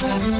Louder.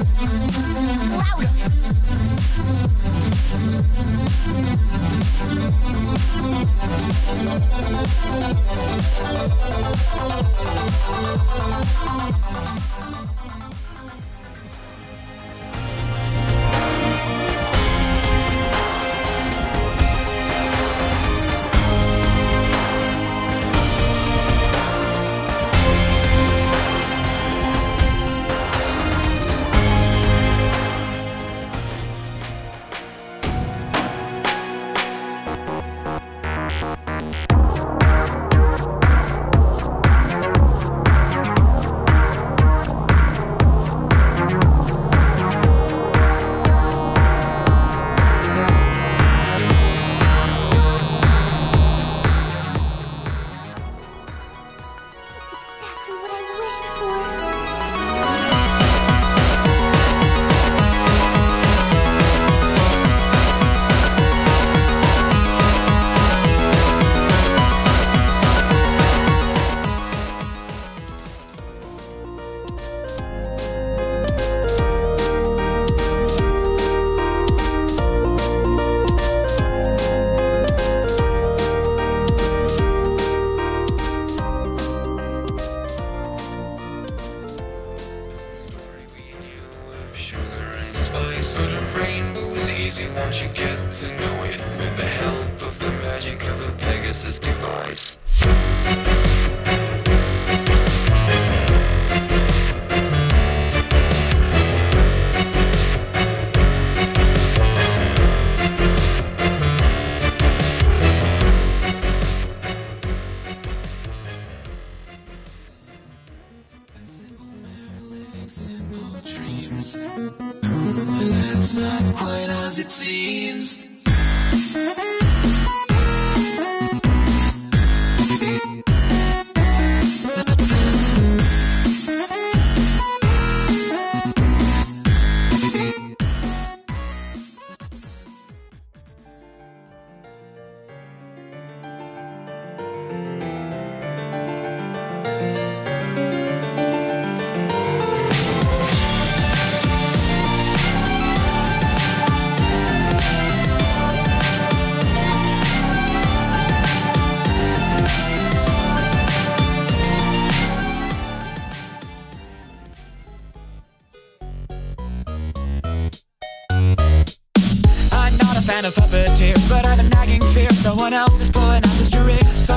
Once you get to know it. With the help of the magic of a Pegasus device. Simple dreams. But that's not quite as it seems. A of puppeteers, but I have a nagging fear someone else is pulling out the strings.